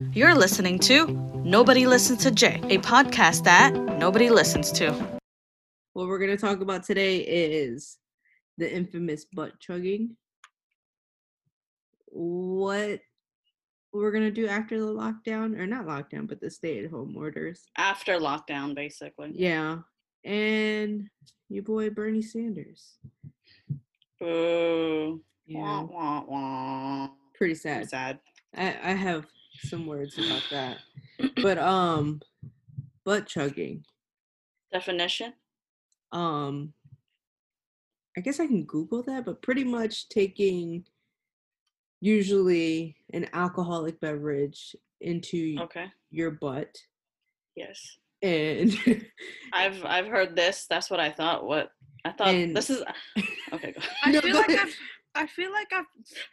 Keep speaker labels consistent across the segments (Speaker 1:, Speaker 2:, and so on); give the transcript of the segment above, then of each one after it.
Speaker 1: You're listening to Nobody Listens to J, a podcast that nobody listens to.
Speaker 2: What we're gonna talk about today is the infamous butt chugging. What we're gonna do after the lockdown, or not lockdown, but the stay-at-home orders.
Speaker 3: After lockdown, basically.
Speaker 2: Yeah, and your boy Bernie Sanders.
Speaker 3: Boo.
Speaker 2: Yeah,
Speaker 3: Wah, wah, wah.
Speaker 2: pretty sad.
Speaker 3: sad.
Speaker 2: I, I have some words about that, but um, butt chugging.
Speaker 3: Definition?
Speaker 2: um i guess i can google that but pretty much taking usually an alcoholic beverage into
Speaker 3: Okay.
Speaker 2: your butt
Speaker 3: Yes.
Speaker 2: and
Speaker 3: I've I've heard this. That's what I thought. What I thought
Speaker 2: And-
Speaker 3: this is okay. Go.
Speaker 4: I
Speaker 2: No,
Speaker 4: feel
Speaker 2: go
Speaker 4: like
Speaker 2: ahead.
Speaker 4: I've I feel like I've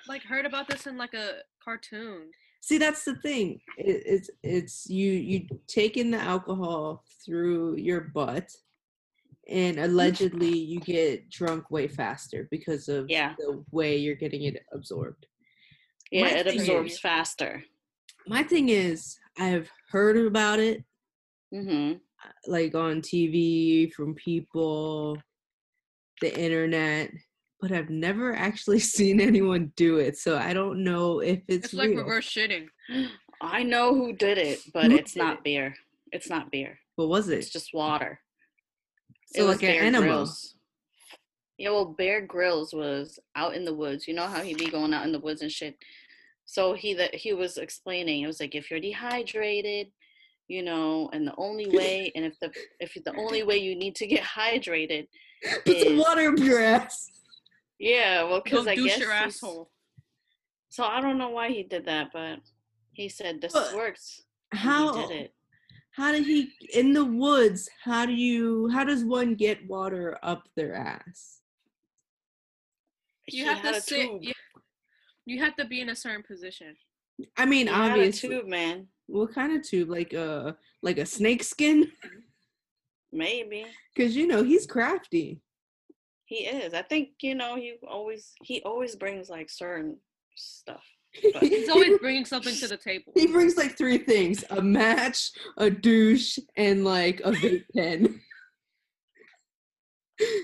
Speaker 4: like heard about this in like a cartoon.
Speaker 2: See that's the thing it, it's it's you you take in the alcohol through your butt and allegedly you get drunk way faster because of
Speaker 3: Yeah.
Speaker 2: the way you're getting it absorbed
Speaker 3: Yeah,
Speaker 2: My
Speaker 3: it absorbs
Speaker 2: is-
Speaker 3: faster.
Speaker 2: my thing is i've heard about it
Speaker 3: Mm-hmm.
Speaker 2: like on TV from people, the internet, but I've never actually seen anyone do it. So I don't know if it's,
Speaker 4: It's, like
Speaker 2: real.
Speaker 4: reverse shitting.
Speaker 3: I know who did it, but
Speaker 2: Who
Speaker 3: it's
Speaker 2: did
Speaker 3: not beer. It's not beer.
Speaker 2: What was it?
Speaker 3: It's just water.
Speaker 2: so like an enema.
Speaker 3: Grylls. Yeah, well, Bear Grylls was out in the woods. You know how he be going out in the woods and shit. So he that he was explaining, it was like if you're dehydrated, you know, and the only way, and if the if the only way you need to get hydrated,
Speaker 2: Put some water up your ass.
Speaker 3: Yeah, well, because I guess
Speaker 4: your asshole.
Speaker 3: So I don't know why he did that, but he said this
Speaker 2: But
Speaker 3: works.
Speaker 2: How
Speaker 3: he did it?
Speaker 2: how did he in the woods? How do you how does one get water up their ass?
Speaker 4: You have to sit. You, you have to be in a certain position.
Speaker 2: I mean,
Speaker 3: a
Speaker 2: obviously.
Speaker 3: tube, man.
Speaker 2: What kind of tube? Like a like a snake skin?
Speaker 3: Maybe.
Speaker 2: Because you know he's crafty.
Speaker 3: He is. I think you know he always he always brings like certain stuff.
Speaker 4: He's always bringing something to the table.
Speaker 2: He brings like three things: a match, a douche, and like a vape pen.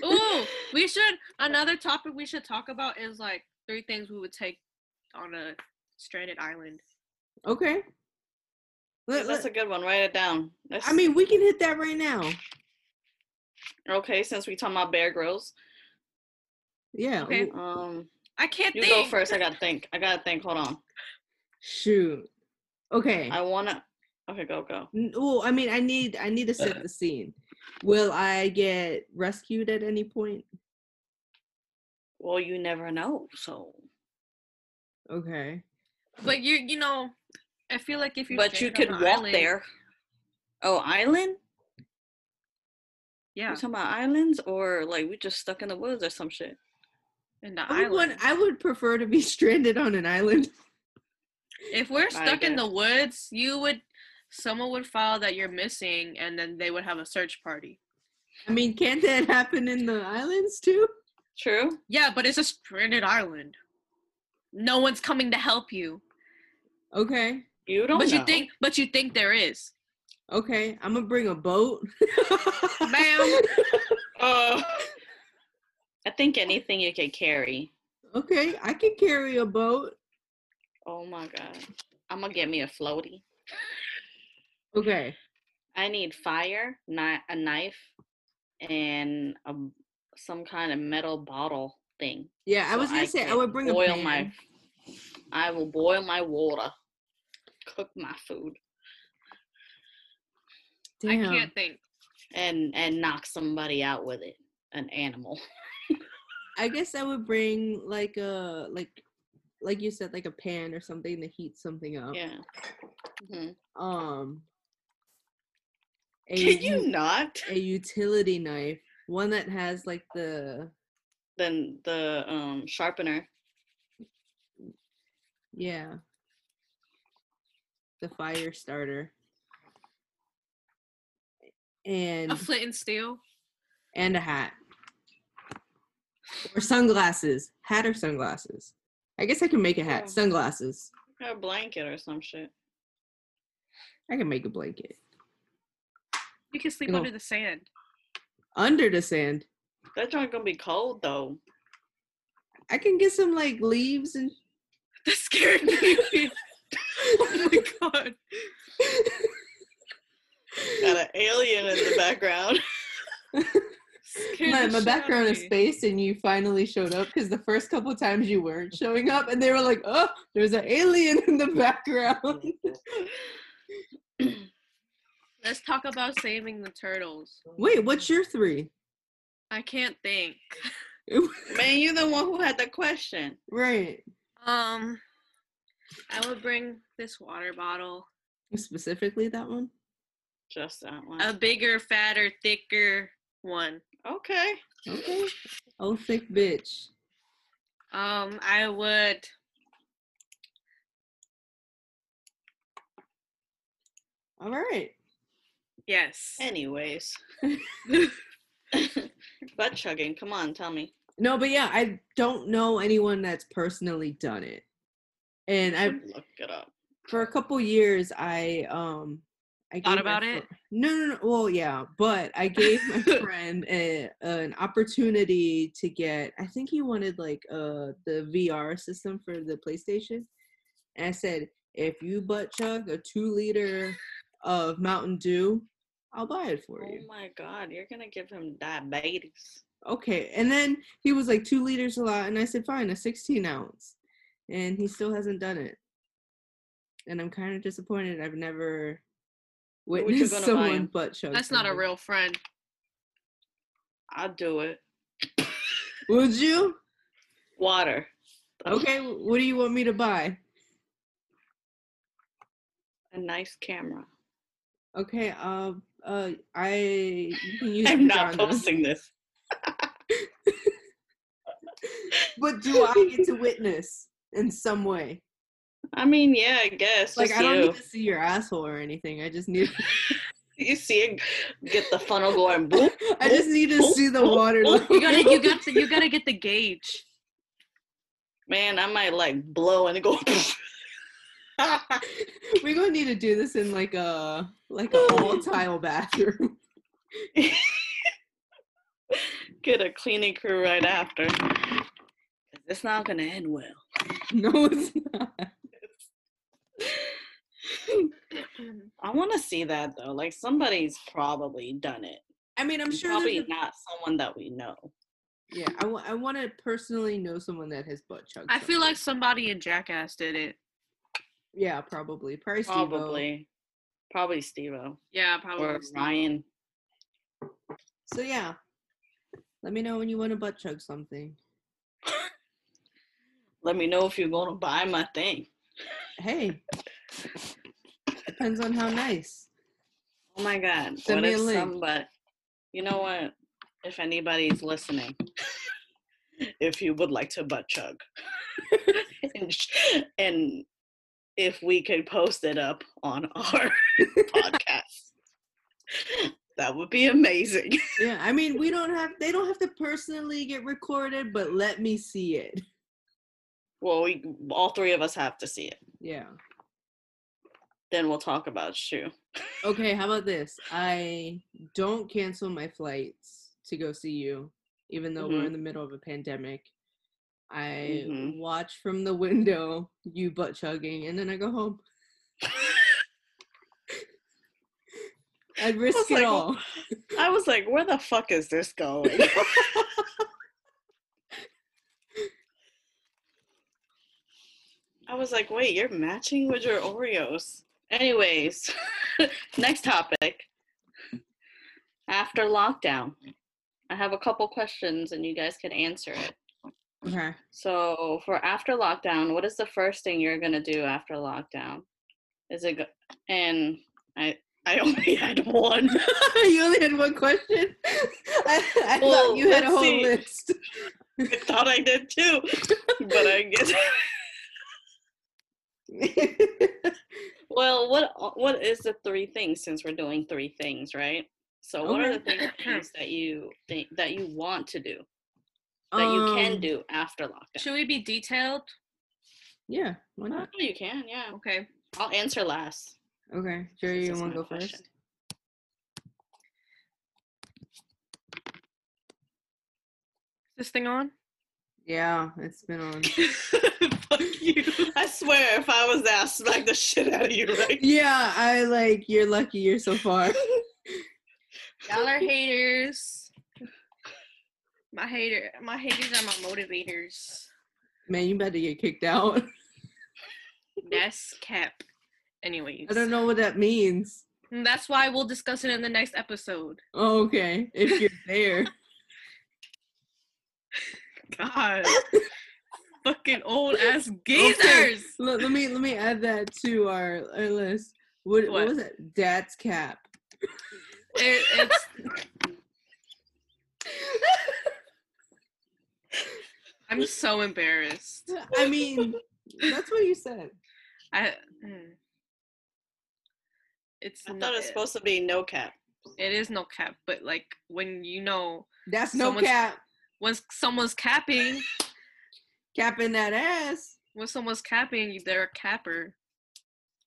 Speaker 4: Ooh, we should. Another topic we should talk about is like three things we would take on a stranded island.
Speaker 2: Okay. Let-
Speaker 3: that's a good one. Write it down.
Speaker 2: I
Speaker 3: Let's-
Speaker 2: mean, we can hit that right now.
Speaker 3: okay. Since we talking about Bear Grylls,
Speaker 2: Yeah.
Speaker 4: Okay.
Speaker 3: um,
Speaker 4: I can't
Speaker 3: you
Speaker 4: think.
Speaker 3: go first. I gotta think. I gotta think. Hold on.
Speaker 2: Shoot. Okay.
Speaker 3: I wanna. Okay, go go.
Speaker 2: Oh, I mean, I need I need to set the scene. Will I get rescued at any point?
Speaker 3: Well, you never know. So,
Speaker 2: Okay.
Speaker 4: But you, you know, I feel like if you.
Speaker 3: but you could walk there. Oh, island?
Speaker 4: Yeah,
Speaker 3: You talking about islands or like we just stuck in the woods or some shit?
Speaker 4: In the
Speaker 2: I would, want- I would prefer to be stranded on an island.
Speaker 4: If we're stuck in the woods, you would. Someone would file that you're missing, and then they would have a search party.
Speaker 2: I mean, can't that happen in the islands too?
Speaker 3: True.
Speaker 4: Yeah, but it's a stranded island. No one's coming to help you.
Speaker 2: Okay.
Speaker 3: You don't.
Speaker 4: but you think, but you think there is.
Speaker 2: Okay. I'm gonna bring a boat.
Speaker 4: Ma'am.
Speaker 3: Uh, I think anything you can carry.
Speaker 2: Okay, I can carry a boat.
Speaker 3: Oh my god. I'm gonna get me a floaty.
Speaker 2: Okay.
Speaker 3: I need fire, not a knife, and a, some kind of metal bottle thing.
Speaker 2: Yeah, I was gonna say I would bring a
Speaker 3: boil
Speaker 2: pan.
Speaker 3: my. I will boil my water, cook my food,
Speaker 2: Damn.
Speaker 4: I can't think.
Speaker 3: and and knock somebody out with it. An animal.
Speaker 2: I guess I would bring like a like like you said, like a pan or something to heat something up.
Speaker 3: Yeah. Mhm.
Speaker 2: Um a,
Speaker 3: Can you not?
Speaker 2: a utility knife, one that has like the
Speaker 3: Then the um sharpener.
Speaker 2: yeah. The fire starter. And
Speaker 4: A flint and steel.
Speaker 2: and a hat. Or sunglasses. Hat or sunglasses. I guess I can make a hat.
Speaker 3: Yeah.
Speaker 2: Sunglasses.
Speaker 3: A blanket or some shit.
Speaker 2: I can make a blanket
Speaker 4: You can sleep
Speaker 2: You know-
Speaker 4: under the sand.
Speaker 2: under the sand.
Speaker 3: That joint gonna be cold though.
Speaker 2: I can get some like leaves and
Speaker 4: That scared me. oh my god.
Speaker 3: Got an alien in the background.
Speaker 4: Scared
Speaker 2: my, my background is
Speaker 4: of
Speaker 2: space and you finally showed up because the first couple times you weren't showing up and they were like oh there's an alien in the background
Speaker 4: Let's talk about saving the turtles.
Speaker 2: wait what's your three
Speaker 4: I can't think.
Speaker 3: Man, you're the one who had the question.
Speaker 2: right
Speaker 4: Um, I would bring this water bottle,
Speaker 2: specifically that one
Speaker 3: Just that one.
Speaker 4: a bigger, fatter, thicker one.
Speaker 3: Okay.
Speaker 2: okay oh sick bitch
Speaker 4: Um, I would.
Speaker 2: all right
Speaker 4: Yes.
Speaker 3: Anyways. Butt chugging. Come on, tell me.
Speaker 2: no but yeah i don't know anyone that's personally done it and i
Speaker 3: look it up.
Speaker 2: for a couple years i um I
Speaker 4: Thought about it?
Speaker 2: fr- No, no, no. Well, yeah, but I gave my friend a, an opportunity to get. I think he wanted like uh the VR system for the PlayStation, and I said, if you butt chug a two liter of Mountain Dew, I'll buy it for
Speaker 3: Oh
Speaker 2: you.
Speaker 3: Oh my god, you're gonna give him diabetes.
Speaker 2: Okay, and then he was like two liters a lot, and I said, fine, a sixteen ounce, and he still hasn't done it, and I'm kind of disappointed. I've never
Speaker 3: What you
Speaker 2: witnessed
Speaker 3: gonna buy
Speaker 2: someone butt chug.
Speaker 4: That's not a real friend.
Speaker 3: I'll do it.
Speaker 2: Would you?
Speaker 3: Water.
Speaker 2: Okay, what do you want me to buy?
Speaker 3: A nice camera.
Speaker 2: Okay, uh, uh, I you can use
Speaker 3: I'm not
Speaker 2: Uganda.
Speaker 3: posting this.
Speaker 2: but do I get to witness in some way?
Speaker 3: I mean, yeah, I guess.
Speaker 2: Like
Speaker 3: just
Speaker 2: I don't
Speaker 3: you.
Speaker 2: need to see your asshole or anything. I just need
Speaker 3: You see it, get the funnel going. Boop.
Speaker 2: I just need to see the water.
Speaker 3: You
Speaker 4: You gotta, you got to, you gotta get the gauge.
Speaker 3: Man, I might like blow and go.
Speaker 2: We're gonna need to do this in like a like a all tile bathroom.
Speaker 3: get a cleaning crew right after. It's not gonna end well.
Speaker 2: no, it's not.
Speaker 3: I want to see that though. Like somebody's probably done it.
Speaker 2: I mean, I'm sure.
Speaker 3: probably
Speaker 2: a-
Speaker 3: not someone that we know.
Speaker 2: Yeah, I want to personally know someone that has butt chugged.
Speaker 4: I feel like somebody in Jackass did it.
Speaker 2: Yeah, probably. Probably. Steve-O.
Speaker 3: Probably, probably Steve-O
Speaker 4: Yeah, probably.
Speaker 3: or
Speaker 4: Steve.
Speaker 3: Ryan.
Speaker 2: So yeah, let me know when you want to butt chug something.
Speaker 3: Let me know if you're gonna buy my thing.
Speaker 2: Hey, depends on how nice.
Speaker 3: Oh my god!
Speaker 2: Send
Speaker 3: what
Speaker 2: me
Speaker 3: if somebody? You know what? If anybody's listening, if you would like to butt chug, and, and if we could post it up on our podcast, that would be amazing.
Speaker 2: Yeah, I mean, we don't have. They don't have to personally get recorded, but let me see it.
Speaker 3: Well, we all three of us have to see it.
Speaker 2: Yeah.
Speaker 3: Then we'll talk about shoe.
Speaker 2: Okay, how about this? I don't cancel my flights to go see you, even though we're
Speaker 3: Mhm.
Speaker 2: in the middle of a pandemic. I
Speaker 3: Mhm.
Speaker 2: watch from the window you butt chugging, and then I go home. I'd risk
Speaker 3: like,
Speaker 2: it
Speaker 3: well,
Speaker 2: all.
Speaker 3: I was like, where the fuck is this going? I was like, wait, you're matching with your Oreos. Anyways, next topic. After lockdown, I have a couple questions and you guys can answer it.
Speaker 2: Okay.
Speaker 3: So, for after lockdown, what is the first thing you're gonna do after lockdown? Is it go- and I I only had one.
Speaker 2: you only had one question. I, I
Speaker 3: Well,
Speaker 2: thought you had a whole
Speaker 3: see.
Speaker 2: list.
Speaker 3: I thought I did too, but I guess. Well, what what is the three things since we're doing three things, right? So what are the things, things that you think that you want to do that you can
Speaker 2: Um,
Speaker 3: do after lockdown?
Speaker 4: Should we be detailed?
Speaker 2: Yeah, why
Speaker 3: Oh,
Speaker 2: not?
Speaker 3: you can, yeah.
Speaker 4: Okay.
Speaker 3: I'll answer last.
Speaker 2: Okay, Jerry, you want to go
Speaker 3: question.
Speaker 2: first?
Speaker 4: This thing on?
Speaker 2: Yeah, it's been on.
Speaker 4: Fuck you.
Speaker 3: I swear, if I was there, I'd smack the shit out of you, right?
Speaker 2: yeah, I like. You're lucky. You're so far.
Speaker 4: Y'all are haters. My hater, my haters are my motivators.
Speaker 2: Man, you better get kicked out.
Speaker 4: That's cap. Anyways,
Speaker 2: I don't know what that means.
Speaker 4: And That's why we'll discuss it in the next episode.
Speaker 2: Oh, okay, if you're there.
Speaker 4: God, fucking old ass
Speaker 2: Okay. Let, let me let me add that to our, our list. What, what
Speaker 4: What?
Speaker 2: was it? Dad's cap.
Speaker 4: It, it's I'm so embarrassed.
Speaker 2: I mean, that's what you said.
Speaker 4: I. mm. It's
Speaker 3: I
Speaker 4: not,
Speaker 3: thought it supposed to be no cap.
Speaker 4: it is no cap, but like when you know
Speaker 2: That's no
Speaker 4: Someone's-
Speaker 2: cap.
Speaker 4: when someone's capping,
Speaker 2: Capping that ass.
Speaker 4: when someone's capping, they're a capper.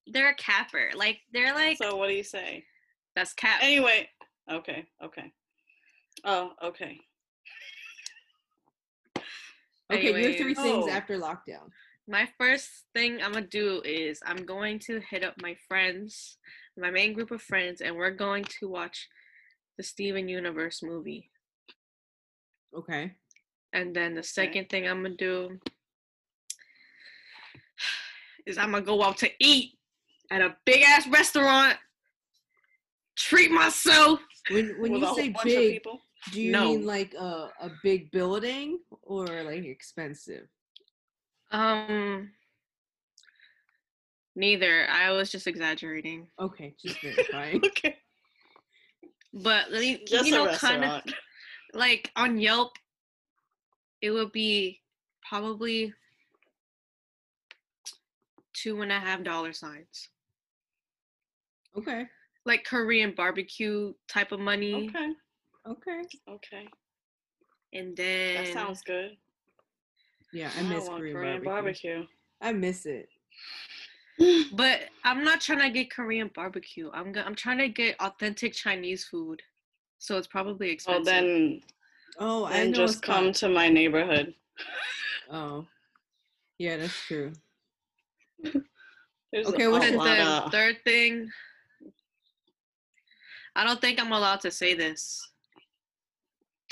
Speaker 4: They're a capper. Like they're like
Speaker 3: So what do you say?
Speaker 4: that's cap.
Speaker 3: Anyway, okay, okay. Oh, okay.
Speaker 2: Okay, your three
Speaker 4: Anyways.
Speaker 2: things
Speaker 3: Oh.
Speaker 2: after lockdown.
Speaker 4: My first thing I'm gonna do is I'm going to hit up my friends, my main group of friends, and we're going to watch the Steven Universe movie.
Speaker 2: Okay.
Speaker 4: And then the second thing I'm gonna do is I'm gonna go out to eat at a big ass restaurant, treat myself.
Speaker 2: When when you say big, do you
Speaker 4: No.
Speaker 2: mean like a a big building or like expensive?
Speaker 4: Um, neither. I was just exaggerating,
Speaker 2: Okay, just verifying.
Speaker 3: Okay.
Speaker 4: but you,
Speaker 3: Just
Speaker 4: you know, kind of like on Yelp, it would be probably two and a half dollar signs,
Speaker 2: okay.
Speaker 4: like Korean barbecue type of money,
Speaker 3: Okay.
Speaker 2: Okay.
Speaker 3: Okay.
Speaker 4: and then
Speaker 3: That sounds good.
Speaker 2: Yeah, I miss
Speaker 3: want
Speaker 2: Korean, barbecue. I miss it.
Speaker 4: But I'm not trying to get Korean barbecue. I'm go- I'm trying to get authentic Chinese food, so it's probably expensive.
Speaker 3: Well, then,
Speaker 2: Oh, I know.
Speaker 3: just come to my neighborhood.
Speaker 2: Oh, yeah, that's true. Okay, what's
Speaker 4: and then
Speaker 3: of-
Speaker 4: third thing, I don't think I'm allowed to say this.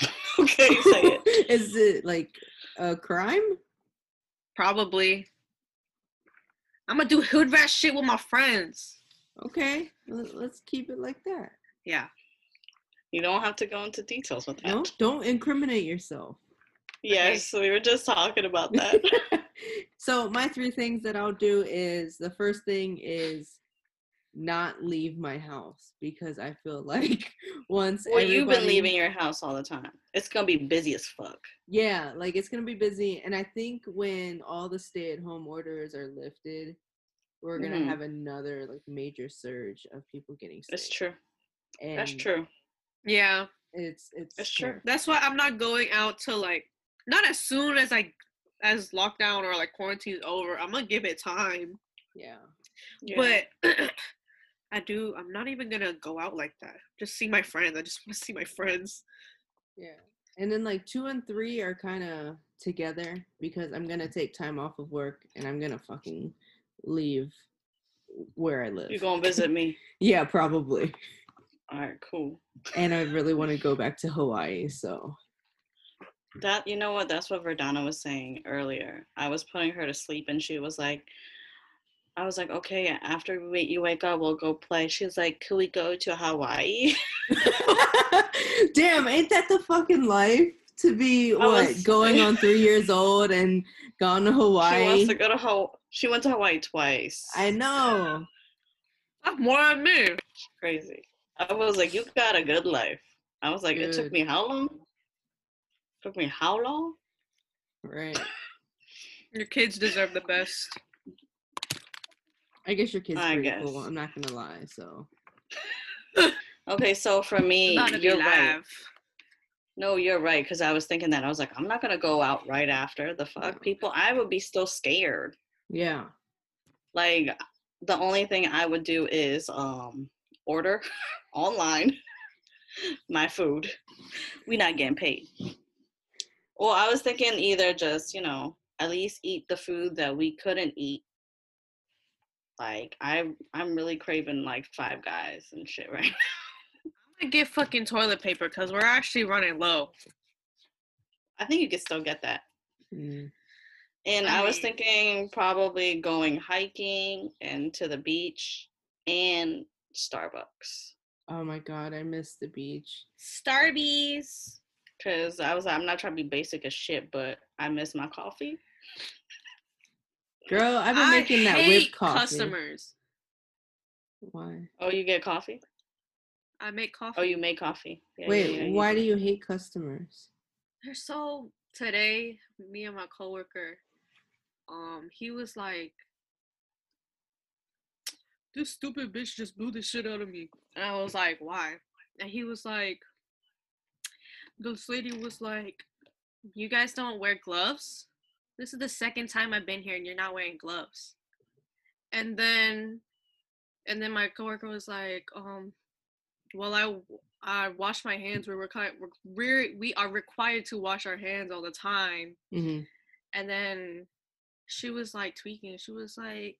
Speaker 3: okay, say it.
Speaker 2: Is it like a crime?
Speaker 4: Probably. I'm gonna do hood rat shit with my friends.
Speaker 2: Okay, let's keep it like that.
Speaker 4: Yeah.
Speaker 3: You don't have to go into details with that.
Speaker 2: No, don't incriminate yourself.
Speaker 3: Yes, we were just talking about that.
Speaker 2: so my three things that I'll do is the first thing is not leave my house because I feel like once
Speaker 3: well, you've been leaving your house all the time. It's gonna be busy as fuck.
Speaker 2: Yeah, like it's gonna be busy, and I think when all the stay-at-home orders are lifted, we're gonna
Speaker 3: Mhm.
Speaker 2: have another like major surge of people getting sick.
Speaker 3: It's true.
Speaker 2: And
Speaker 3: That's true.
Speaker 4: Yeah.
Speaker 2: It's it's
Speaker 3: It's true.
Speaker 4: That's why I'm not going out to like not as soon as I as lockdown or like quarantine's over. I'm gonna give it time.
Speaker 2: Yeah.
Speaker 3: Yeah.
Speaker 4: But I do I'm not even gonna go out like that. Just see my friends. I just wanna see my friends.
Speaker 2: Yeah. And then like two and three are kind of together because I'm gonna take time off of work and I'm gonna fucking leave where I live.
Speaker 3: you gonna visit me?
Speaker 2: Yeah, probably.
Speaker 3: All right, cool.
Speaker 2: And I really want to go back to Hawaii, so
Speaker 3: That you know what? That's what Verdana was saying earlier. I was putting her to sleep, and she was like, "I was like, okay, after we, you wake up, we'll go play." She's like, "Could we go to Hawaii?"
Speaker 2: Damn, ain't that the fucking life? To be
Speaker 3: I
Speaker 2: what
Speaker 3: was-
Speaker 2: going on three years old and gone to Hawaii.
Speaker 3: She wants to go to Hawaii. She went to Hawaii twice.
Speaker 2: I know.
Speaker 4: That's more than me.
Speaker 3: Crazy. I was like, "You got a good life." I was like, "It took me how long? It Took me how long?"
Speaker 2: Right.
Speaker 4: Your kids deserve the best.
Speaker 2: I guess your kid's
Speaker 3: I
Speaker 2: pretty
Speaker 3: guess.
Speaker 2: cool. I'm not gonna lie. So
Speaker 3: Okay, so for me,
Speaker 4: About to be
Speaker 3: you're right.
Speaker 4: live.
Speaker 3: No, you're right. Because I was thinking that I was like, I'm not gonna go out right after the fuck
Speaker 2: No.
Speaker 3: people. I would be still scared.
Speaker 2: yeah.
Speaker 3: Like, the only thing I would do is um order online my food. We not getting paid. Well, I was thinking either just, you know, at least eat the food that we couldn't eat. Like I I'm really craving like five guys and shit right now.
Speaker 4: I'm gonna get fucking toilet paper because we're actually running low.
Speaker 3: I think you could still get that.
Speaker 2: Mm.
Speaker 3: And
Speaker 4: I
Speaker 3: I was thinking probably going hiking and to the beach and Starbucks.
Speaker 2: Oh my god, I miss the beach.
Speaker 4: Starbies.
Speaker 3: Cause I was I'm not trying to be basic as shit, but I miss my coffee.
Speaker 2: Girl, I've been
Speaker 4: I
Speaker 2: making that
Speaker 4: hate
Speaker 2: whipped coffee.
Speaker 4: customers.
Speaker 2: Why?
Speaker 3: Oh, you get coffee?
Speaker 4: I make coffee.
Speaker 3: Oh, you make coffee. Yeah, yeah,
Speaker 2: Wait,
Speaker 3: yeah, you
Speaker 2: why do you hate customers?
Speaker 4: They're so today, me and my coworker, um, he was like, This stupid bitch just blew the shit out of me. And I was like, Why? And he was like, This lady was like, You guys don't wear gloves? This is the second time I've been here and you're not wearing gloves. And then and then my coworker was like, um, well I I wash my hands. We're required. We're, we are required to wash our hands all the time.
Speaker 2: hmm
Speaker 4: And then she was like tweaking. She was like,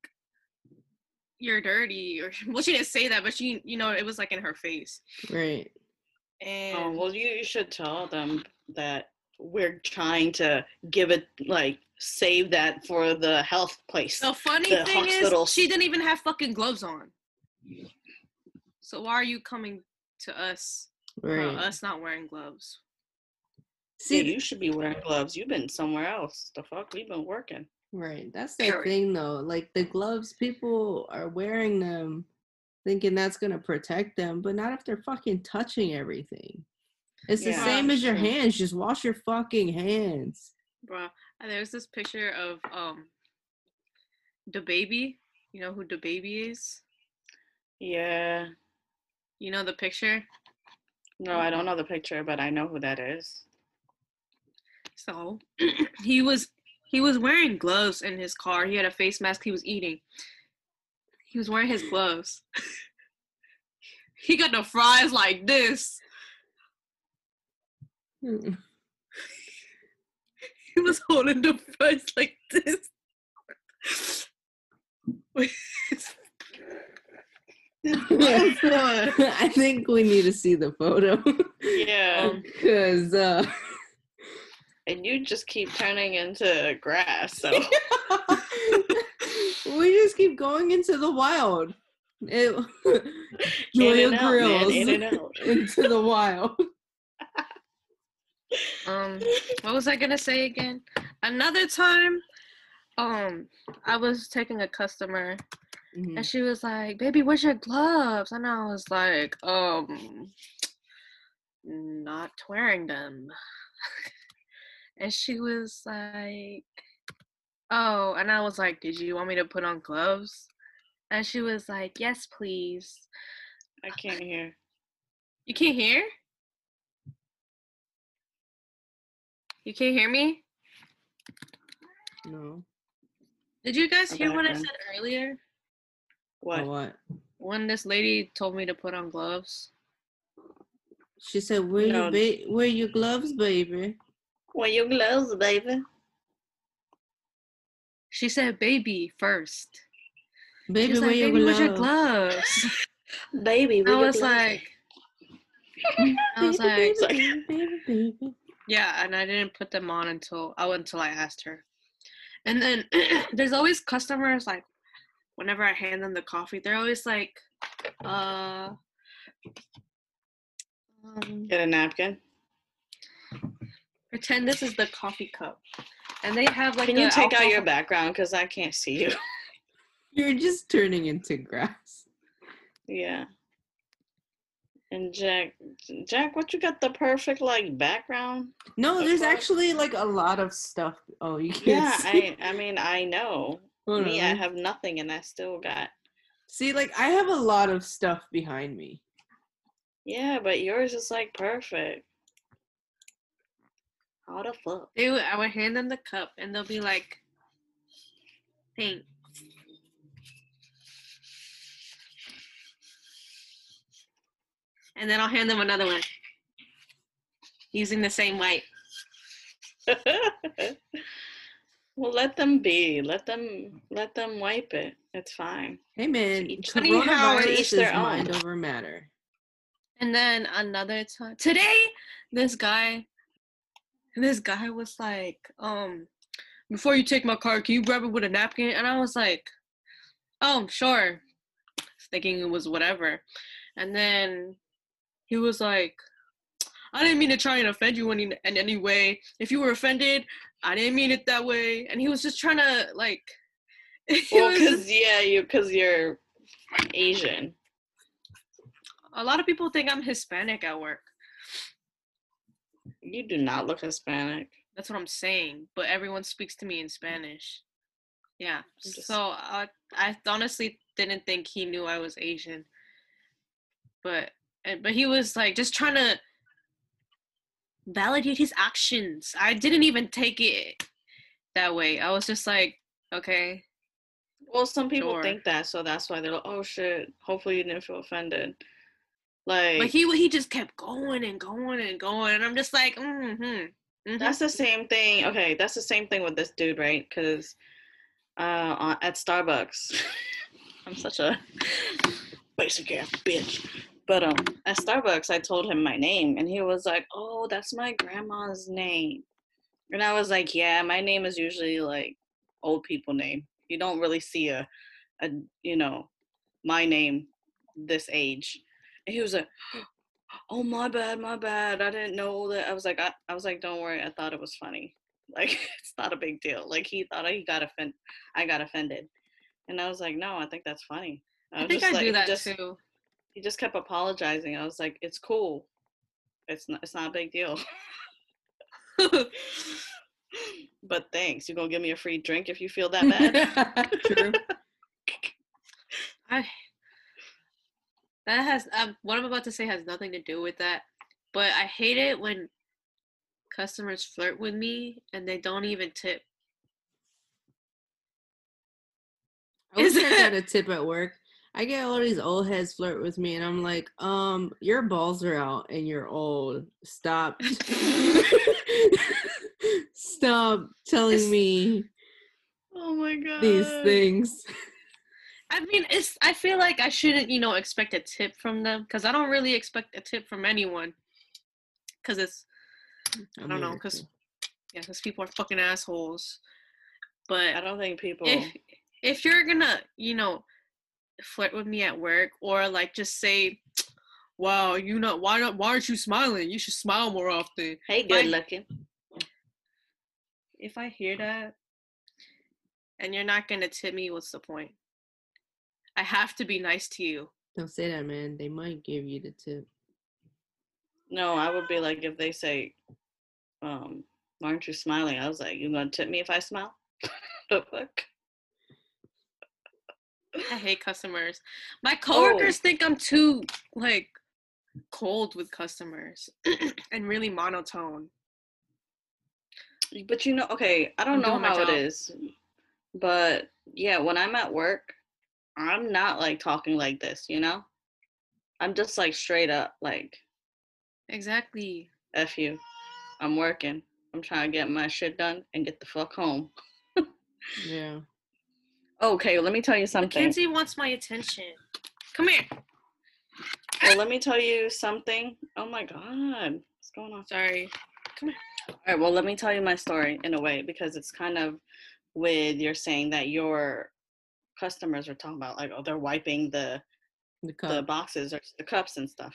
Speaker 4: "You're dirty," or well, she didn't say that, but she, you know, it was like in her face.
Speaker 2: Right.
Speaker 4: Oh, and
Speaker 3: Oh, well, you, you should tell them that we're trying to give it like save that for the health place.
Speaker 4: the funny
Speaker 3: the
Speaker 4: thing is, she didn't even have fucking gloves on. So why are you coming to us for
Speaker 2: Right.
Speaker 4: us not wearing gloves?
Speaker 3: See,
Speaker 2: See,
Speaker 3: you should be wearing gloves. You've been somewhere else. The fuck, we've been working.
Speaker 2: Right. That's the
Speaker 4: Period.
Speaker 2: thing, though. Like the gloves, people are wearing them, thinking that's gonna protect them, but not if they're fucking touching everything. It's the same as your hands. Just wash your fucking hands.
Speaker 4: Bruh, and there's this picture of um the baby. You know who the baby is?
Speaker 3: Yeah.
Speaker 4: You know the picture?
Speaker 3: No, I don't know the picture, but I know who that is.
Speaker 4: So he was he was wearing gloves in his car. He had a face mask. He was eating. He was wearing his gloves. he got the fries like this.
Speaker 2: Mm.
Speaker 4: He was holding the fries like this.
Speaker 2: I think we need to see the photo
Speaker 3: Yeah.
Speaker 2: Because uh,
Speaker 3: and you just keep turning into grass. So
Speaker 2: we just keep going into the wild. It,
Speaker 3: in
Speaker 2: Julia
Speaker 3: out,
Speaker 2: Grylls
Speaker 3: in
Speaker 2: into the wild.
Speaker 4: um what was I gonna say again? Another time, um, I was taking a customer
Speaker 2: Mhm.
Speaker 4: And she was like, "Baby, where's your gloves?" And I was like, "Um, not wearing them." And she was like, "Oh," and I was like, "Did you want me to put on gloves?" And she was like, "Yes, please."
Speaker 3: I can't hear.
Speaker 4: You can't hear? You can't hear me?
Speaker 2: No.
Speaker 4: Did you guys hear what I said earlier?
Speaker 3: What?
Speaker 2: Or what?
Speaker 4: When this lady told me to put on gloves.
Speaker 2: She said, "Where
Speaker 3: No.
Speaker 2: you ba- wear your gloves, baby?"
Speaker 3: Wear your gloves, baby.
Speaker 4: She said baby first.
Speaker 2: Baby,
Speaker 4: was
Speaker 2: wear
Speaker 4: like,
Speaker 2: your
Speaker 4: baby,
Speaker 2: gloves.
Speaker 4: where's your gloves?
Speaker 3: Baby,
Speaker 4: I was
Speaker 3: gloves.
Speaker 4: like, I was
Speaker 2: Baby,
Speaker 4: like,
Speaker 2: baby, baby, baby, baby.
Speaker 4: yeah, and I didn't put them on until oh until I asked her. And then there's always customers like whenever I hand them the coffee, they're always like, uh um,
Speaker 3: Get a napkin.
Speaker 4: Pretend this is the coffee cup. And they have like
Speaker 3: Can you
Speaker 4: the
Speaker 3: take out your background because I can't see you?
Speaker 2: You're just turning into grass.
Speaker 3: yeah. And Jack, Jack, what you got the perfect like background?
Speaker 2: No,
Speaker 3: The
Speaker 2: there's
Speaker 3: fuck?
Speaker 2: actually like a lot of stuff. Oh, you can't
Speaker 3: Yeah,
Speaker 2: see.
Speaker 3: I, I mean, I know.
Speaker 2: Hold
Speaker 3: Me, I have nothing, and I still got.
Speaker 2: See, like I have a lot of stuff behind me.
Speaker 3: Yeah, but yours is like perfect. The fuck?
Speaker 4: They would, I would hand them the cup and they'll be like, thanks. And then I'll hand them another one using the same wipe.
Speaker 3: well, let them be. Let them let them wipe it. It's fine.
Speaker 2: Hey man, coronavirus is mind over matter.
Speaker 4: And then another time today, this guy this guy was like, um, before you take my card, can you grab it with a napkin? And I was like, oh, sure, thinking it was whatever. And then he was like, I didn't mean to try and offend you in, in any way. If you were offended, I didn't mean it that way. And he was just trying to like,
Speaker 3: Well, because yeah, you because you're Asian.
Speaker 4: a lot of people think I'm Hispanic at work.
Speaker 3: You do not look Hispanic.
Speaker 4: That's what I'm saying. But everyone speaks to me in Spanish. Yeah.
Speaker 3: Just-
Speaker 4: So I, I honestly didn't think he knew I was Asian. But eh, but he was like just trying to validate his actions. I didn't even take it that way. I was just like, okay.
Speaker 3: Well, some people
Speaker 4: Sure.
Speaker 3: think that, so that's why they're like, "Oh shit!" Hopefully, you didn't feel offended. Like
Speaker 4: But he he just kept going and going and going, and I'm just like, mm-hmm.
Speaker 3: That's the same thing. Okay, that's the same thing with this dude, right? Because uh, at Starbucks, I'm such a basic ass bitch. But um, at Starbucks, I told him my name, and he was like, "Oh, that's my grandma's name," and I was like, "Yeah, my name is usually like old people name. You don't really see a, a you know, my name this age." And he was like, oh my bad my bad. I didn't know that. I was like i, I was like don't worry. I thought it was funny. Like it's not a big deal. Like he thought he got offended i got offended. And i was like no i think that's funny.
Speaker 4: I
Speaker 3: was
Speaker 4: think
Speaker 3: just
Speaker 4: I
Speaker 3: like,
Speaker 4: do that
Speaker 3: just,
Speaker 4: too.
Speaker 3: he just kept apologizing. I was like it's cool. It's not it's not a big deal. But thanks. You're gonna give me a free drink if you feel that bad?
Speaker 2: True.
Speaker 4: I that has um, what I'm about to say has nothing to do with that, but I hate it when customers flirt with me and they don't even tip.
Speaker 2: I wish
Speaker 4: Is
Speaker 2: I got a tip at work. I get all these old heads flirt with me, and I'm like, um, your balls are out and you're old. Stop. Stop telling me
Speaker 3: oh my god
Speaker 2: these things.
Speaker 4: I mean, it's I feel like I shouldn't, you know, expect a tip from them because I don't really expect a tip from anyone. Because it's I don't know, because yeah, because people are fucking assholes. But
Speaker 3: i don't think people
Speaker 4: if if you're gonna you know flirt with me at work or like just say wow you know why not why aren't you smiling you should smile more often
Speaker 3: hey good
Speaker 4: Bye.
Speaker 3: looking
Speaker 4: if i hear that and you're not gonna tip me what's the point i have to be nice to you
Speaker 2: Don't say that, man. They might give you the tip.
Speaker 3: No, I would be like if they say, um, why aren't you smiling? I was like, you gonna tip me if I smile? the fuck?
Speaker 4: i hate customers my coworkers
Speaker 3: Oh.
Speaker 4: think i'm too like cold with customers and really monotone
Speaker 3: But you know, okay, I don't
Speaker 4: I'm
Speaker 3: know how it is, but yeah, when I'm at work, I'm not like talking like this, you know? I'm just like straight up like,
Speaker 4: exactly
Speaker 3: F you. I'm working. I'm trying to get my shit done and get the fuck home.
Speaker 2: Yeah.
Speaker 3: Okay, let me tell you something.
Speaker 4: mackenzie wants my attention come here
Speaker 3: Well, let me tell you something. Oh my god, what's going on?
Speaker 4: sorry Come here.
Speaker 3: All right, well, let me tell you my story in a way because it's kind of with you're saying that your customers are talking about like oh they're wiping the
Speaker 2: The
Speaker 3: the boxes or the cups and stuff.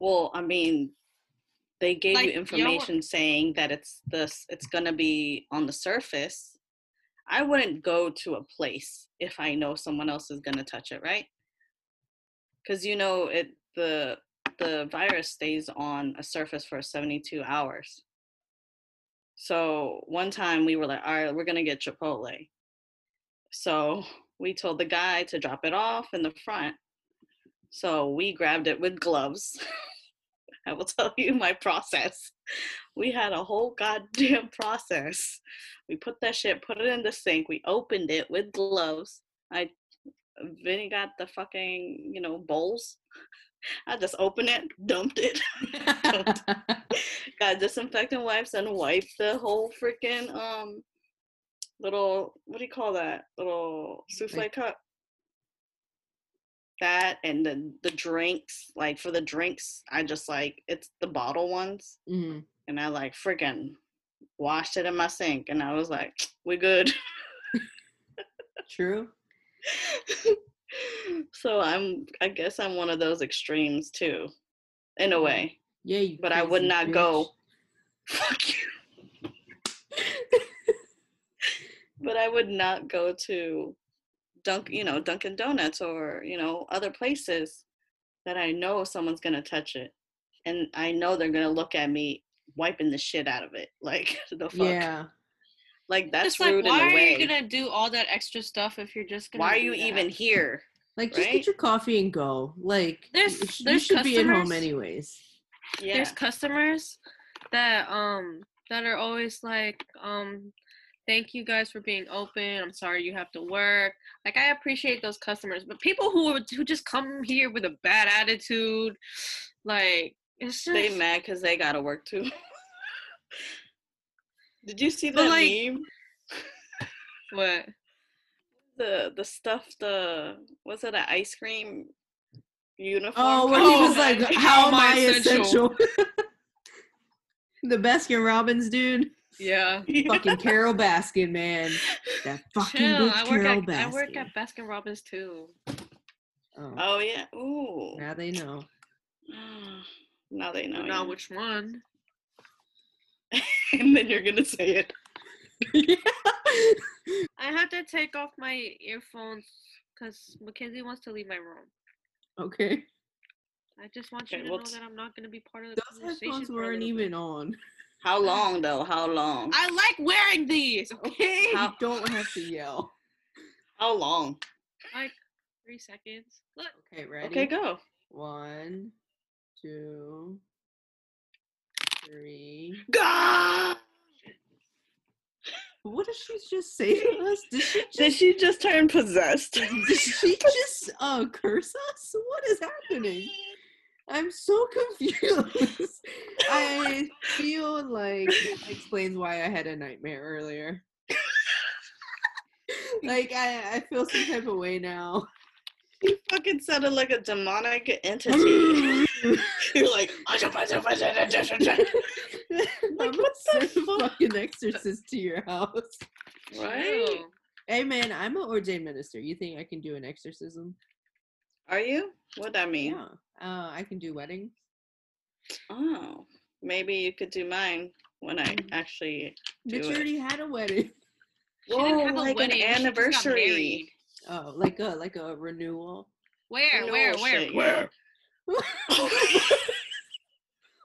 Speaker 3: Well, I mean, they gave
Speaker 4: Like,
Speaker 3: you information saying that it's this it's gonna be on the surface. I wouldn't go to a place if I know someone else is gonna touch it, right? Because you know it the the virus stays on a surface for 72 hours. So one time we were like, all right, we're gonna get Chipotle. So we told the guy to drop it off in the front. So we grabbed it with gloves. I will tell you my process. We had a whole goddamn process. We put that shit, put it in the sink. We opened it with gloves. I Vinny got the fucking, you know, bowls. I just opened it, dumped it, got disinfectant wipes, and wiped the whole freaking um little what do you call that little souffle
Speaker 2: Like-
Speaker 3: cup. That and the the drinks, like for the drinks, I just like it's the bottle ones,
Speaker 2: Mhm.
Speaker 3: and I like freaking washed it in my sink, and I was like, we good.
Speaker 2: True.
Speaker 3: so I'm I guess I'm one of those extremes too, in a
Speaker 2: Mhm.
Speaker 3: way.
Speaker 2: Yeah, you
Speaker 3: But I would not
Speaker 2: bitch.
Speaker 3: go. Fuck you. But I would not go to Dunk, you know, Dunkin' Donuts or you know other places that I know someone's gonna touch it, and I know they're gonna look at me wiping the shit out of it. Like the fuck.
Speaker 2: Yeah.
Speaker 3: Like that's
Speaker 4: Just like,
Speaker 3: rude
Speaker 4: why
Speaker 3: in a
Speaker 4: are you gonna do all that extra stuff if you're just gonna?
Speaker 3: why are you
Speaker 4: that?
Speaker 3: even here?
Speaker 2: Like just
Speaker 3: Right?
Speaker 2: get your coffee and go. Like
Speaker 4: There's-
Speaker 2: you sh- you
Speaker 4: there's
Speaker 2: should be at home anyways.
Speaker 3: Yeah.
Speaker 4: There's customers that um that are always like um thank you guys for being open. I'm sorry you have to work. Like I appreciate those customers, but people who who just come here with a bad attitude, like it's just
Speaker 3: they mad because they gotta work too. Did you see that
Speaker 4: like-
Speaker 3: meme?
Speaker 4: what
Speaker 3: The the stuff the uh, was it an ice cream uniform?
Speaker 2: Oh, where he was like, "How
Speaker 4: How
Speaker 2: am I
Speaker 4: essential?"
Speaker 2: essential?" the Baskin Robbins dude,
Speaker 4: yeah.
Speaker 2: fucking Carole Baskin, man. That fucking
Speaker 4: Chill.
Speaker 2: bitch
Speaker 4: I work
Speaker 2: Carol
Speaker 4: at
Speaker 2: Baskin.
Speaker 4: I work at Baskin Robbins too.
Speaker 2: oh,
Speaker 3: Oh yeah. Ooh.
Speaker 2: now they know.
Speaker 3: Mm, now they know.
Speaker 4: Now
Speaker 3: yeah.
Speaker 4: which one?
Speaker 3: and then you're gonna say it.
Speaker 4: I have to take off my earphones because Mackenzie wants to leave my room.
Speaker 2: okay,
Speaker 4: I just want
Speaker 3: Okay,
Speaker 4: you to
Speaker 3: well,
Speaker 4: know
Speaker 3: t-
Speaker 4: that I'm not going to be part of the
Speaker 2: those
Speaker 4: conversation.
Speaker 2: headphones
Speaker 4: for
Speaker 2: weren't even on.
Speaker 3: How long though? How long?
Speaker 4: I like wearing these. Okay.
Speaker 2: You
Speaker 3: How-
Speaker 2: don't have to yell.
Speaker 3: How long?
Speaker 4: Like three seconds. Look.
Speaker 2: Okay, ready?
Speaker 3: Okay, go.
Speaker 2: One, two, three.
Speaker 3: Go.
Speaker 2: What did she just say to us? Did she just,
Speaker 3: Did she just turn possessed?
Speaker 2: did she just uh, curse us? What is happening? I'm so confused. I feel like that explains why I had a nightmare earlier. like I, I feel some type of way now.
Speaker 3: You fucking sounded like a demonic entity. You're like,
Speaker 2: I'm
Speaker 3: Like,
Speaker 2: gonna
Speaker 3: what the
Speaker 2: send a
Speaker 3: fuck?
Speaker 2: fucking exorcist to your house.
Speaker 3: right?
Speaker 2: Hey man, I'm an ordained minister. You think I can do an exorcism?
Speaker 3: Are you? What that mean?
Speaker 2: Yeah. Uh, I can do weddings.
Speaker 3: Oh, maybe you could do mine when I
Speaker 2: Mhm.
Speaker 3: actually
Speaker 2: Bitch,
Speaker 3: do
Speaker 2: you
Speaker 3: it.
Speaker 2: already had a wedding.
Speaker 4: She didn't
Speaker 3: Whoa,
Speaker 4: have a
Speaker 3: like
Speaker 4: wedding,
Speaker 3: an
Speaker 4: she just got
Speaker 3: anniversary.
Speaker 2: Oh, like a like a renewal.
Speaker 4: Where?
Speaker 3: No
Speaker 4: Where? Where?
Speaker 3: shit,
Speaker 4: Where?
Speaker 3: yeah.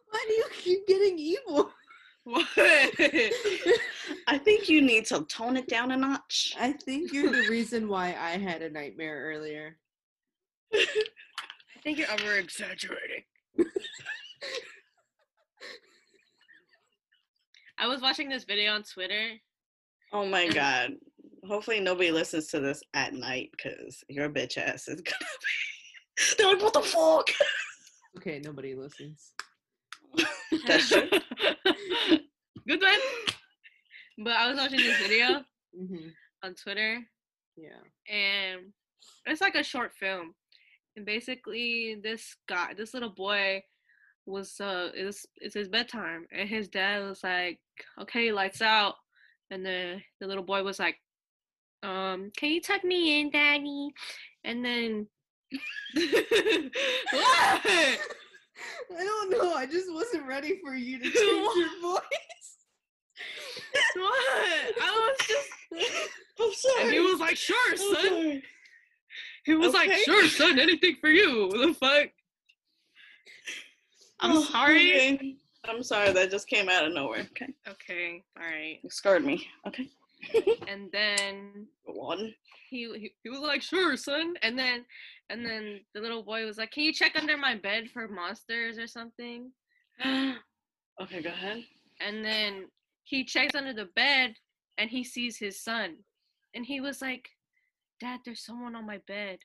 Speaker 2: Why do you keep getting evil?
Speaker 4: What?
Speaker 3: I think you need to tone it down a notch.
Speaker 2: I think you're the reason why I had a nightmare earlier.
Speaker 4: I think you're over exaggerating. I was watching this video on Twitter.
Speaker 3: Oh my god. Hopefully nobody listens to this at night because your bitch ass is gonna be. They're like, what the fuck?
Speaker 2: Okay, nobody listens.
Speaker 3: That's true.
Speaker 4: Good one. But I was watching this video
Speaker 2: hmm
Speaker 4: on Twitter,
Speaker 2: Yeah.
Speaker 4: and it's like a short film. And basically, this guy, this little boy, was uh, it's it's his bedtime, and his dad was like, "Okay, lights out," and then the little boy was like, "Um, can you tuck me in, daddy?" And then. what?
Speaker 2: I don't know. I just wasn't ready for you to change your voice.
Speaker 4: What? I was just.
Speaker 3: I'm sorry.
Speaker 4: And he was like, "Sure, son."
Speaker 3: Sorry.
Speaker 4: He was like, "Sure, son, anything for you." What the fuck? I'm
Speaker 3: Oh,
Speaker 4: sorry.
Speaker 3: okay. I'm sorry. That just came out of nowhere. Okay.
Speaker 4: Okay, all right.
Speaker 3: You scared me. Okay.
Speaker 4: And then
Speaker 3: one.
Speaker 4: he, he he was like, "Sure, son." And then and then the little boy was like, "Can you check under my bed for monsters or something?"
Speaker 3: okay, go ahead.
Speaker 4: And then he checks under the bed and he sees his son, and he was like, "Dad, there's someone on my bed."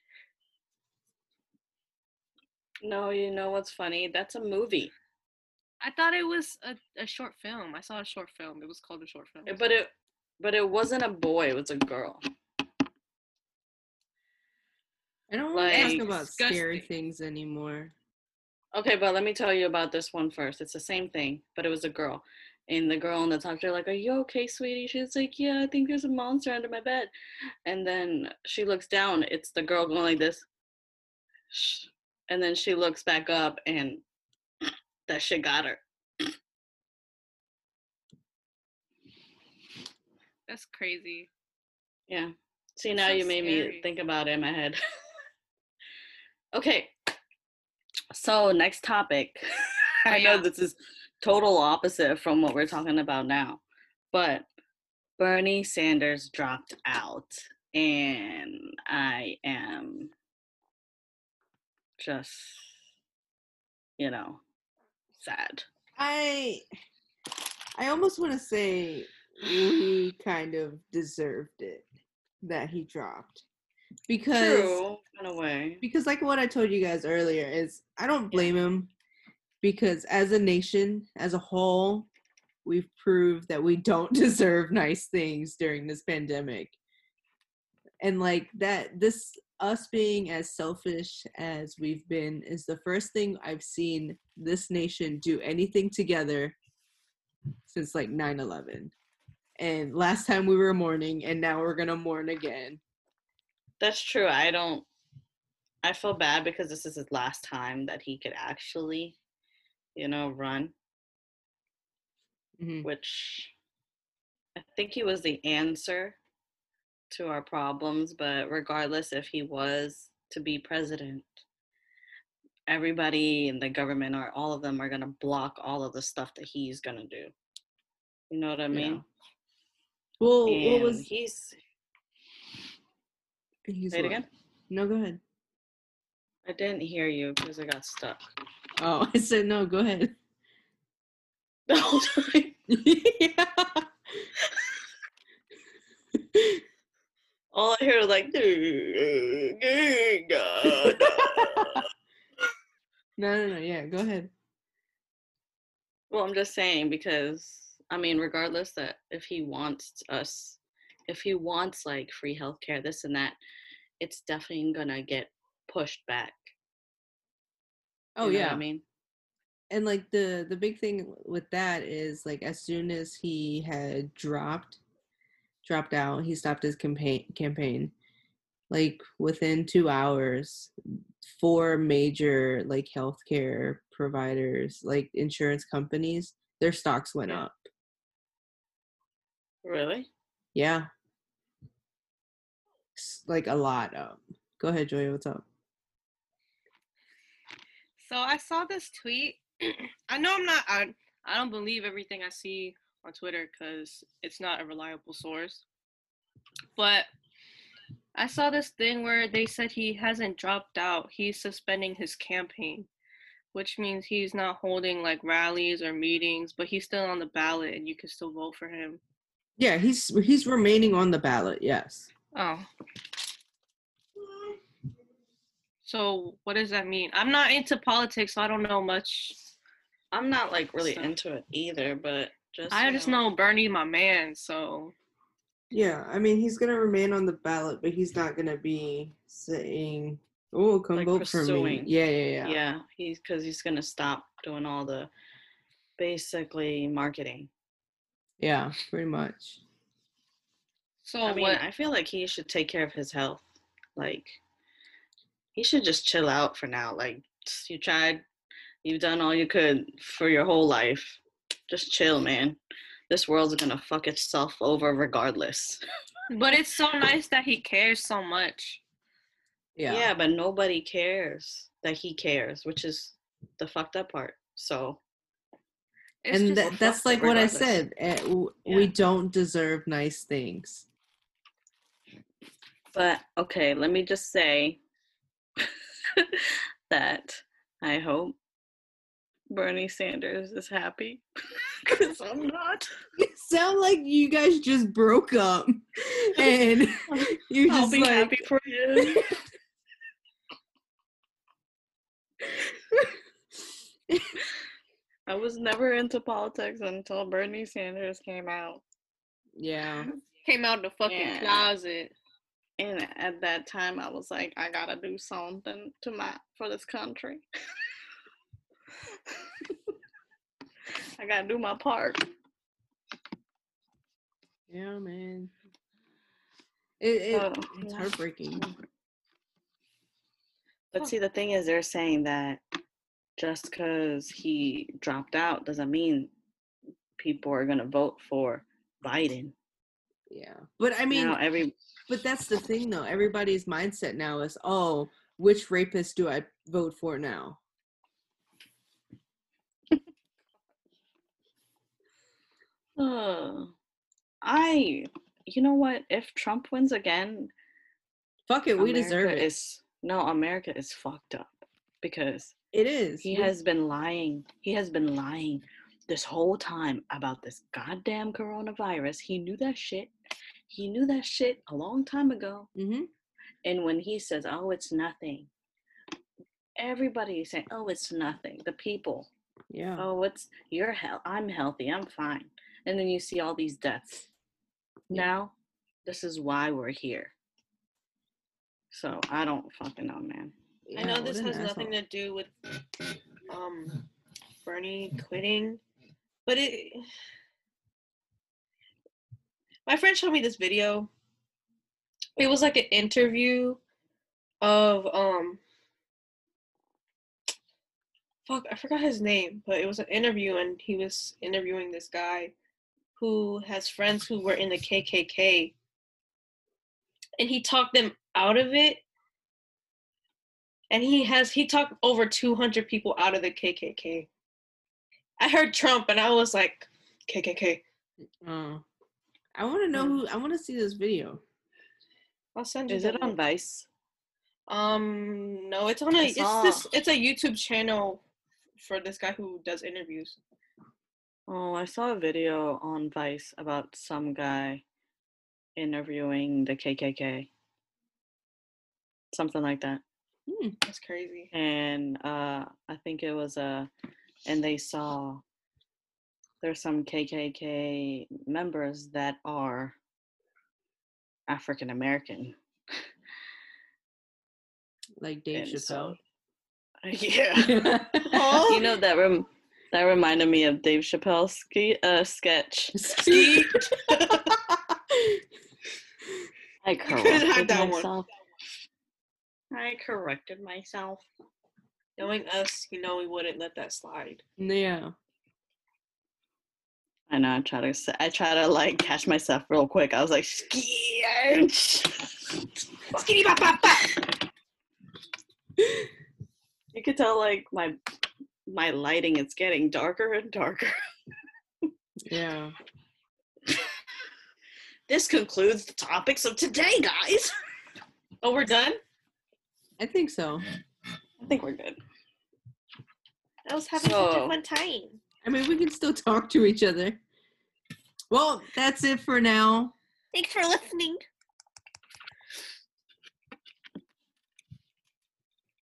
Speaker 3: No, you know what's funny? That's a movie.
Speaker 4: I thought it was a, a short film. I saw a short film. It was called a short film.
Speaker 3: But it but it wasn't a boy, it was a girl.
Speaker 2: I don't want to talk
Speaker 3: Like,
Speaker 2: about scary things anymore.
Speaker 3: Okay, but let me tell you about this one first. It's the same thing, but it was a girl. And the girl and the doctor are like, Are you okay, sweetie? She's like, Yeah, I think there's a monster under my bed. And then she looks down. It's the girl going like this. And then she looks back up and that shit got her.
Speaker 4: That's crazy.
Speaker 3: Yeah. See, now
Speaker 4: so
Speaker 3: you made me think about it in my head. okay. So, next topic.
Speaker 4: Oh,
Speaker 3: I know
Speaker 4: yeah.
Speaker 3: this is total opposite from what we're talking about now, but Bernie Sanders dropped out, and I am just, you know, sad.
Speaker 2: I I almost want to say he kind of deserved it that he dropped because
Speaker 3: True, in a way.
Speaker 2: because like what I told you guys earlier is I don't blame him because as a nation as a whole we've proved that we don't deserve nice things during this pandemic and like that this us being as selfish as we've been is the first thing I've seen this nation do anything together since like 9/11 and last time we were mourning and now we're to mourn again
Speaker 3: That's true. I don't. I feel bad because this is his last time that he could actually, you know, run.
Speaker 2: Mhm.
Speaker 3: Which I think he was the answer to our problems. But regardless, if he was to be president, everybody in the government or all of them are gonna block all of the stuff that he's gonna do. You know what I mean? Yeah.
Speaker 2: well what was
Speaker 3: he's
Speaker 2: he's
Speaker 3: say it
Speaker 2: what?
Speaker 3: again.
Speaker 2: no go ahead
Speaker 3: I didn't hear you because I got stuck.
Speaker 2: Oh, I said no. Go ahead.
Speaker 3: The whole time.
Speaker 2: yeah.
Speaker 3: All I hear is like,
Speaker 2: No, no, no. Yeah, go ahead.
Speaker 3: well, I'm just saying because I mean, regardless that if he wants us, if he wants like free healthcare, this and that, it's definitely gonna get pushed back.
Speaker 2: Oh yeah.
Speaker 3: I mean,
Speaker 2: And like the the big thing with that is like as soon as he had dropped dropped out, he stopped his campaign campaign. Like within 2 hours, four major like healthcare providers, like insurance companies, their stocks went up.
Speaker 3: really?
Speaker 2: Yeah. Like a lot up. Go ahead, Joy. What's up?
Speaker 4: So I saw this tweet. I know I'm not. I, I don't believe everything I see on Twitter because it's not a reliable source. But I saw this thing where they said he hasn't dropped out. He's suspending his campaign, which means he's not holding like rallies or meetings, but he's still on the ballot and you can still vote for him.
Speaker 2: Yeah, he's he's remaining on the ballot. Yes.
Speaker 4: Oh. So what does that mean? I'm not into politics, so I don't know much.
Speaker 3: I'm not like really
Speaker 4: So-
Speaker 3: into it either, but just
Speaker 4: I just know Bernie, my man. So
Speaker 2: Yeah, I mean he's gonna remain on the ballot, but he's not gonna be saying, "Oh, come
Speaker 3: Like
Speaker 2: vote for me." Yeah, yeah, yeah.
Speaker 3: yeah, he's because he's gonna stop doing all the basically marketing.
Speaker 2: Yeah, pretty much.
Speaker 4: so
Speaker 3: I mean,
Speaker 4: what?
Speaker 3: I feel like he should take care of his health. Like, he should just chill out for now. Like, you tried, you've done all you could for your whole life. Just chill, man. This world's gonna fuck itself over regardless.
Speaker 4: But it's so nice that he cares so much.
Speaker 2: Yeah.
Speaker 3: Yeah, but nobody cares that he cares, which is the fucked up part. So,
Speaker 4: It's
Speaker 2: and
Speaker 4: just,
Speaker 2: that, that's
Speaker 3: it
Speaker 2: like what I said. eh, w-
Speaker 3: Yeah.
Speaker 2: We don't deserve nice things.
Speaker 3: but okay, let me just say that I hope Bernie Sanders is happy because I'm not.
Speaker 2: You sound like you guys just broke up, and you're
Speaker 3: I'll
Speaker 2: just
Speaker 3: be
Speaker 2: like,
Speaker 3: happy for him. I was never into politics until Bernie Sanders came out.
Speaker 2: Yeah.
Speaker 4: Came out of the fucking
Speaker 3: Yeah.
Speaker 4: closet.
Speaker 3: And at that time I was like, I gotta do something to my for this country. I gotta do my part.
Speaker 2: Yeah, man. It, it
Speaker 3: So,
Speaker 2: it's
Speaker 3: yeah.
Speaker 2: heartbreaking.
Speaker 3: But see, the thing is, they're saying that just because he dropped out doesn't mean people are gonna vote for Biden.
Speaker 2: Yeah. But I mean,
Speaker 3: now every
Speaker 2: but that's the thing though. Everybody's mindset now is, oh, which rapist do I vote for now?
Speaker 3: uh, I, you know what? If Trump wins again,
Speaker 2: Fuck it, we deserve
Speaker 3: America
Speaker 2: it.
Speaker 3: Is, no, America is fucked up because
Speaker 2: it is.
Speaker 3: he has been lying. He has been lying this whole time about this goddamn coronavirus. He knew that shit. He knew that shit a long time ago.
Speaker 2: Mhm.
Speaker 3: And when he says, "Oh, it's nothing," everybody is saying, "Oh, it's nothing." The people,
Speaker 2: Yeah.
Speaker 3: "Oh, it's you're hell. I'm healthy. I'm fine." And then you see all these deaths.
Speaker 2: Yeah.
Speaker 3: Now, this is why we're here. So I don't fucking know, man.
Speaker 4: I know this
Speaker 2: an
Speaker 4: has nothing to do with um Bernie quitting, but it. My friend showed me this video. It was like an interview of um. Fuck, I forgot his name, but it was an interview, and he was interviewing this guy who has friends who were in the KKK, and he talked them out of it and he has he talked over 200 people out of the KKK. I heard Trump and I was like KKK.
Speaker 2: Oh. I want to know
Speaker 3: Hmm.
Speaker 2: who. I want to see this video.
Speaker 4: I'll send you.
Speaker 3: Is
Speaker 4: the
Speaker 3: it on. Vice?
Speaker 4: Um, no, it's on a. it's this it's a YouTube channel for this guy who does interviews.
Speaker 3: Oh, I saw a video on Vice about some guy interviewing the KKK. Something like that.
Speaker 2: Hmm.
Speaker 4: That's crazy.
Speaker 3: And uh I think it was uh and they saw there's some KKK members that are African American.
Speaker 2: Like Dave
Speaker 3: And so-
Speaker 2: Chappelle.
Speaker 3: Yeah.
Speaker 4: Oh,
Speaker 3: you know that rem- that reminded me of Dave Chappelle's ski- uh, sketch.
Speaker 4: Ski.
Speaker 3: I corrected
Speaker 4: that one.
Speaker 3: myself. I corrected myself.
Speaker 4: Knowing us, you know we wouldn't let that slide.
Speaker 2: yeah.
Speaker 3: I know. I try to. s- I try to like catch myself real quick. I was like, sketch.
Speaker 4: Skitty bop bop bop.
Speaker 3: You could tell like my my lighting is getting darker and darker.
Speaker 2: Yeah.
Speaker 3: This concludes the topics of today, guys.
Speaker 4: Oh, we're done?
Speaker 2: I think so.
Speaker 3: I think we're good.
Speaker 4: I was having such a fun time.
Speaker 2: I mean, we can still talk to each other. Well, that's it for now.
Speaker 4: Thanks for listening.